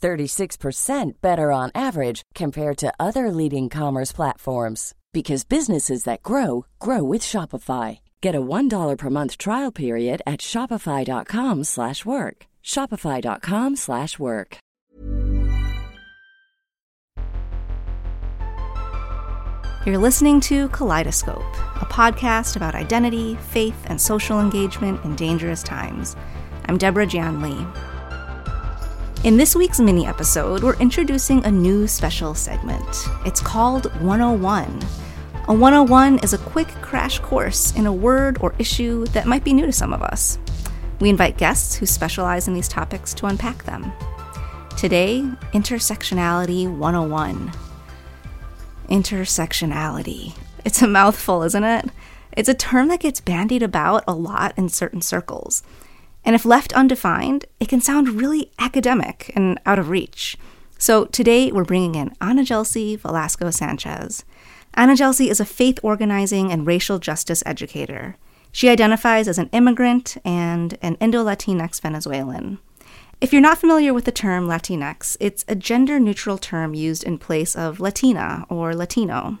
36% better on average compared to other leading commerce platforms because businesses that grow grow with Shopify. Get a $1 per month trial period at shopify.com/work. shopify.com/work. You're listening to Kaleidoscope, a podcast about identity, faith, and social engagement in dangerous times. I'm Deborah Jian Lee. In this week's mini episode, we're introducing a new special segment. It's called 101. A 101 is a quick crash course in a word or issue that might be new to some of us. We invite guests who specialize in these topics to unpack them. Today, Intersectionality 101. Intersectionality. It's a mouthful, isn't it? It's a term that gets bandied about a lot in certain circles. And if left undefined, it can sound really academic and out of reach. So today we're bringing in Ana Gelsi Velasco Sanchez. Ana Gelsi is a faith organizing and racial justice educator. She identifies as an immigrant and an Indo Latinx Venezuelan. If you're not familiar with the term Latinx, it's a gender neutral term used in place of Latina or Latino.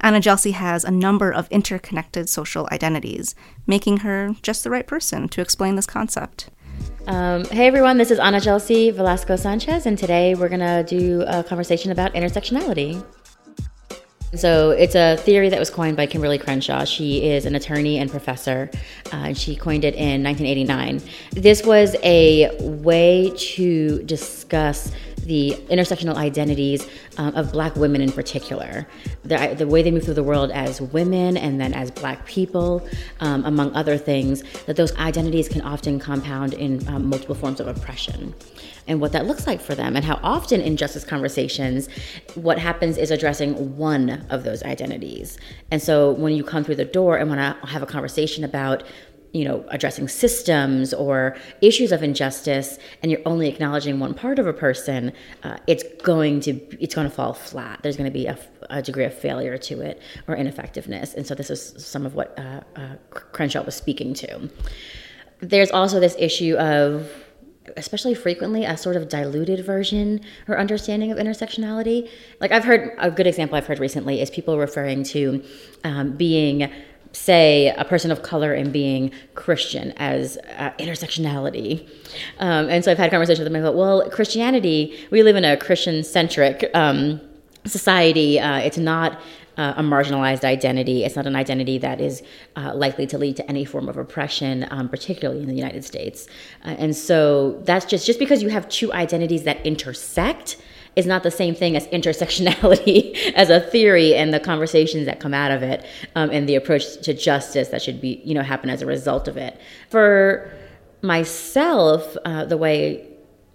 Ana Gelsi has a number of interconnected social identities, making her just the right person to explain this concept. Um, hey everyone, this is Ana Gelsi Velasco Sanchez, and today we're gonna do a conversation about intersectionality. So it's a theory that was coined by Kimberlé Crenshaw. She is an attorney and professor, uh, and she coined it in 1989. This was a way to discuss the intersectional identities um, of black women in particular, the, the, way they move through the world as women and then as black people, um, among other things, that those identities can often compound in um, multiple forms of oppression and what that looks like for them, and how often in justice conversations, what happens is addressing one of those identities. And so when you come through the door and want to have a conversation about you know addressing systems or issues of injustice and you're only acknowledging one part of a person uh, it's going to it's going to fall flat. There's going to be a, a, degree of failure to it or ineffectiveness. And so this is some of what uh, uh, crenshaw was speaking to. There's also this issue of especially frequently a sort of diluted version or understanding of intersectionality. Like i've heard a good example i've heard recently is people referring to um, being say a person of color and being Christian as uh, intersectionality. Um, and so I've had conversations with them about, well, Christianity, we live in a Christian centric um, society. Uh, it's not uh, a marginalized identity. It's not an identity that is uh, likely to lead to any form of oppression, um, particularly in the United States. Uh, and so that's just just because you have two identities that intersect is not the same thing as intersectionality as a theory and the conversations that come out of it um, and the approach to justice that should be you know happen as a result of it for myself uh, the way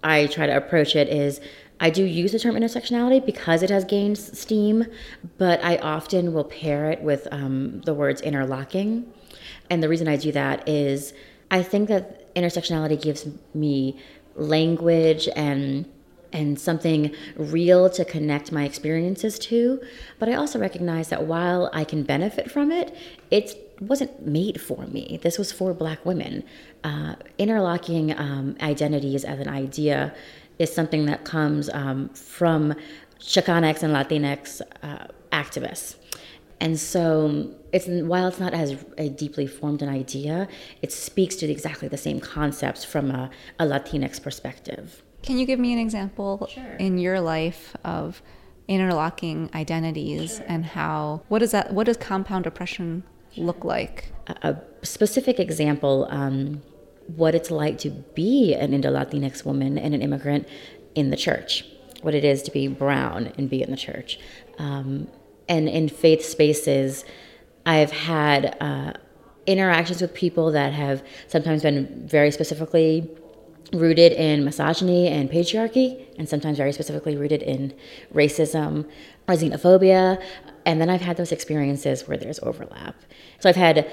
i try to approach it is I do use the term intersectionality because it has gained steam, but I often will pair it with um, the words interlocking. And the reason I do that is I think that intersectionality gives me language and and something real to connect my experiences to. But I also recognize that while I can benefit from it, it wasn't made for me. This was for Black women. Uh, interlocking um, identities as an idea is something that comes um, from Chicanx and Latinx uh, activists. And so it's while it's not as a deeply formed an idea, it speaks to exactly the same concepts from a, a Latinx perspective. Can you give me an example sure. in your life of interlocking identities and how what does that what does compound oppression look like? A, a specific example, um, what it's like to be an Indo-Latinx woman and an immigrant in the church, what it is to be brown and be in the church, um, and in faith spaces, I've had. Uh, interactions with people that have sometimes been very specifically rooted in misogyny and patriarchy, and sometimes very specifically rooted in racism or xenophobia. And then I've had those experiences where there's overlap. So I've had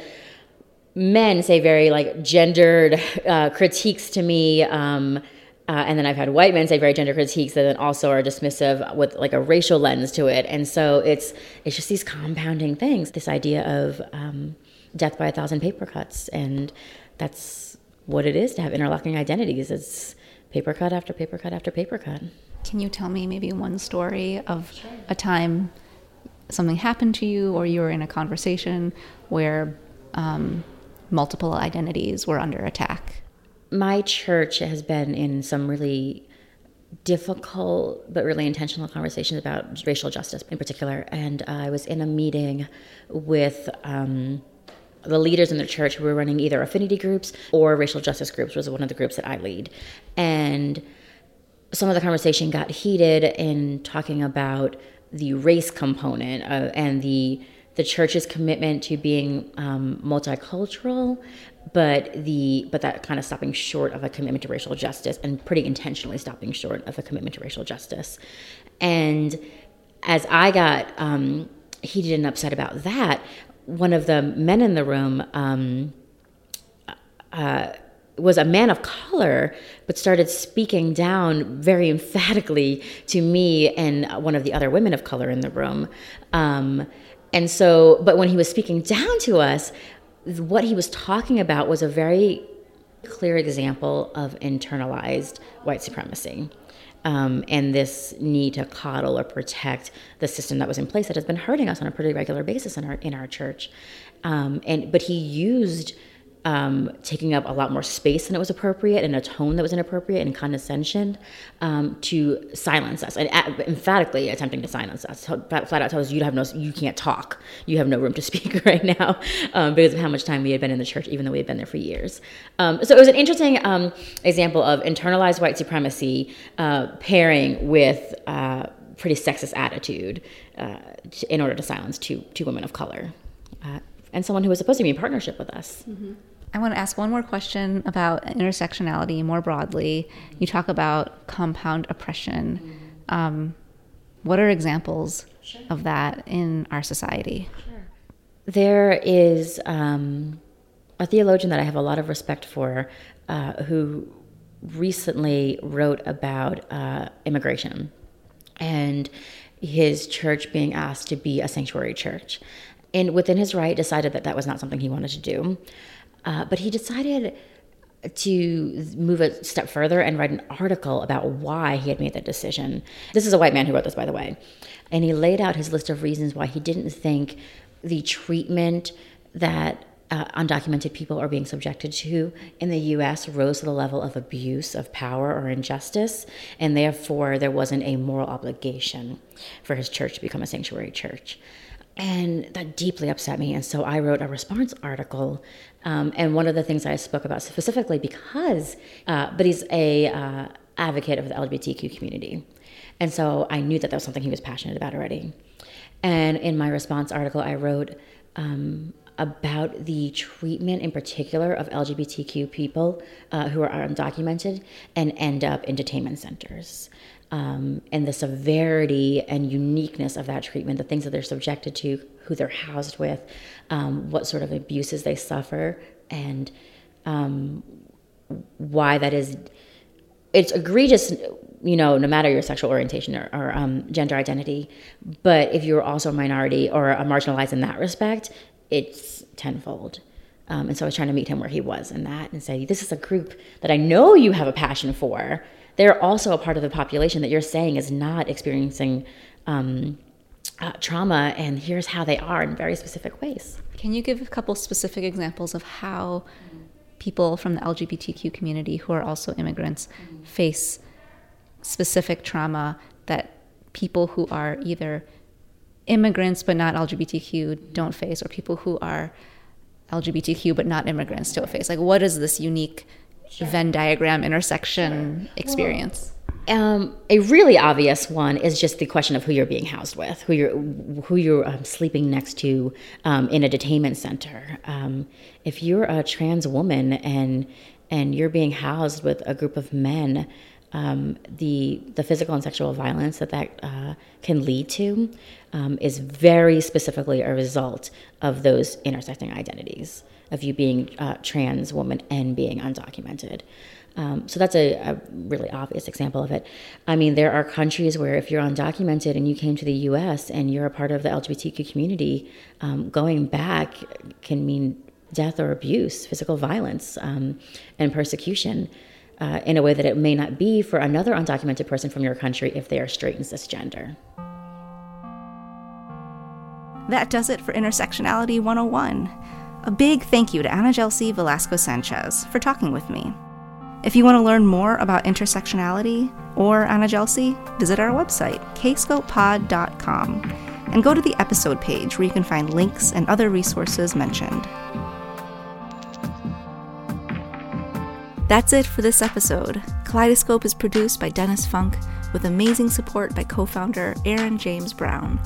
men say very like gendered uh, critiques to me. Um, uh, and then I've had white men say very gender critiques that then also are dismissive with like a racial lens to it. And so it's it's just these compounding things. This idea of um, death by a thousand paper cuts, and that's what it is to have interlocking identities. It's paper cut after paper cut after paper cut. Can you tell me maybe one story of sure. a time something happened to you, or you were in a conversation where um, multiple identities were under attack? My church has been in some really difficult but really intentional conversations about racial justice in particular. And I was in a meeting with um, the leaders in the church who were running either affinity groups or racial justice groups was one of the groups that I lead. And some of the conversation got heated in talking about the race component and the the church's commitment to being um, multicultural, but the but that kind of stopping short of a commitment to racial justice and pretty intentionally stopping short of a commitment to racial justice. And as I got um, heated and upset about that, one of the men in the room um, uh, was a man of color, but started speaking down very emphatically to me and one of the other women of color in the room. Um, and so, but when he was speaking down to us, what he was talking about was a very clear example of internalized white supremacy um, and this need to coddle or protect the system that was in place that has been hurting us on a pretty regular basis in our in our church. Um, and but he used um, taking up a lot more space than it was appropriate and a tone that was inappropriate and condescension um, to silence us and emphatically attempting to silence us. Flat out tells us you have no, you can't talk. You have no room to speak right now um, because of how much time we had been in the church, even though we had been there for years. Um, so it was an interesting um, example of internalized white supremacy uh, pairing with uh, pretty sexist attitude uh, in order to silence two two women of color. Uh, and someone who was supposed to be in partnership with us. Mm-hmm. I want to ask one more question about intersectionality more broadly. You talk about compound oppression. Um, what are examples sure. of that in our society? Sure. There is um, a theologian that I have a lot of respect for uh, who recently wrote about uh, immigration and his church being asked to be a sanctuary church. And within his right, decided that that was not something he wanted to do. Uh, but he decided to move a step further and write an article about why he had made that decision. This is a white man who wrote this, by the way. And he laid out his list of reasons why he didn't think the treatment that uh, undocumented people are being subjected to in the US rose to the level of abuse of power or injustice, and therefore there wasn't a moral obligation for his church to become a sanctuary church. And that deeply upset me. And so I wrote a response article. Um, and one of the things I spoke about specifically because, uh, but he's a uh, advocate of the LGBTQ community. And so I knew that that was something he was passionate about already. And in my response article, I wrote um, about the treatment in particular of LGBTQ people uh, who are undocumented and end up in detainment centers um, and the severity and uniqueness of that treatment, the things that they're subjected to, who they're housed with, um, what sort of abuses they suffer, and um, why that is. It's egregious, you know, no matter your sexual orientation or, or um, gender identity. But if you're also a minority or a marginalized in that respect, it's tenfold. Um, and so I was trying to meet him where he was in that and say, this is a group that I know you have a passion for they're also a part of the population that you're saying is not experiencing um, uh, trauma, and here's how they are in very specific ways. Can you give a couple specific examples of how people from the LGBTQ community who are also immigrants face specific trauma that people who are either immigrants but not LGBTQ don't face, or people who are LGBTQ but not immigrants don't face? Like, what is this unique Venn diagram intersection experience? Um, a really obvious one is just the question of who you're being housed with, who you're who you're um, sleeping next to um, in a detainment center. Um, if you're a trans woman and and you're being housed with a group of men, um, the the physical and sexual violence that that uh, can lead to um, is very specifically a result of those intersecting identities of you being a trans woman and being undocumented. Um, so that's a, a, really obvious example of it. I mean, there are countries where if you're undocumented and you came to the U.S. and you're a part of the LGBTQ community, um, going back can mean death or abuse, physical violence, um, and persecution. Uh, in a way that it may not be for another undocumented person from your country if they are straight and cisgender. That does it for Intersectionality 101. A big thank you to Ana Gelsi Velasco Sanchez for talking with me. If you want to learn more about intersectionality or Ana Gelsi, visit our website, kscopepod.com, and go to the episode page where you can find links and other resources mentioned. That's it for this episode. Kaleidoscope is produced by Dennis Funk with amazing support by co founder Aaron James Brown.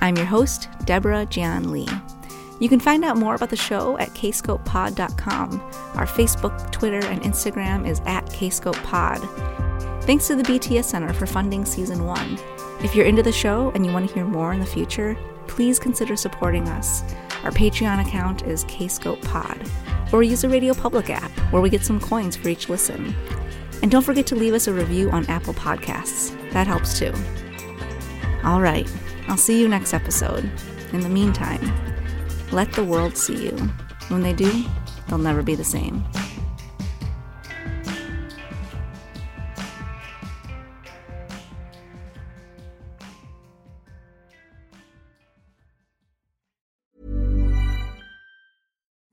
I'm your host, Deborah Jian Lee. You can find out more about the show at kscopepod.com. Our Facebook, Twitter, and Instagram is at kscopepod. Thanks to the BTS Center for funding season one. If you're into the show and you want to hear more in the future, please consider supporting us. Our Patreon account is kscopepod, or use the Radio Public app, where we get some coins for each listen. And don't forget to leave us a review on Apple Podcasts. That helps too. All right, I'll see you next episode. In the meantime, let the world see you. When they do, they'll never be the same.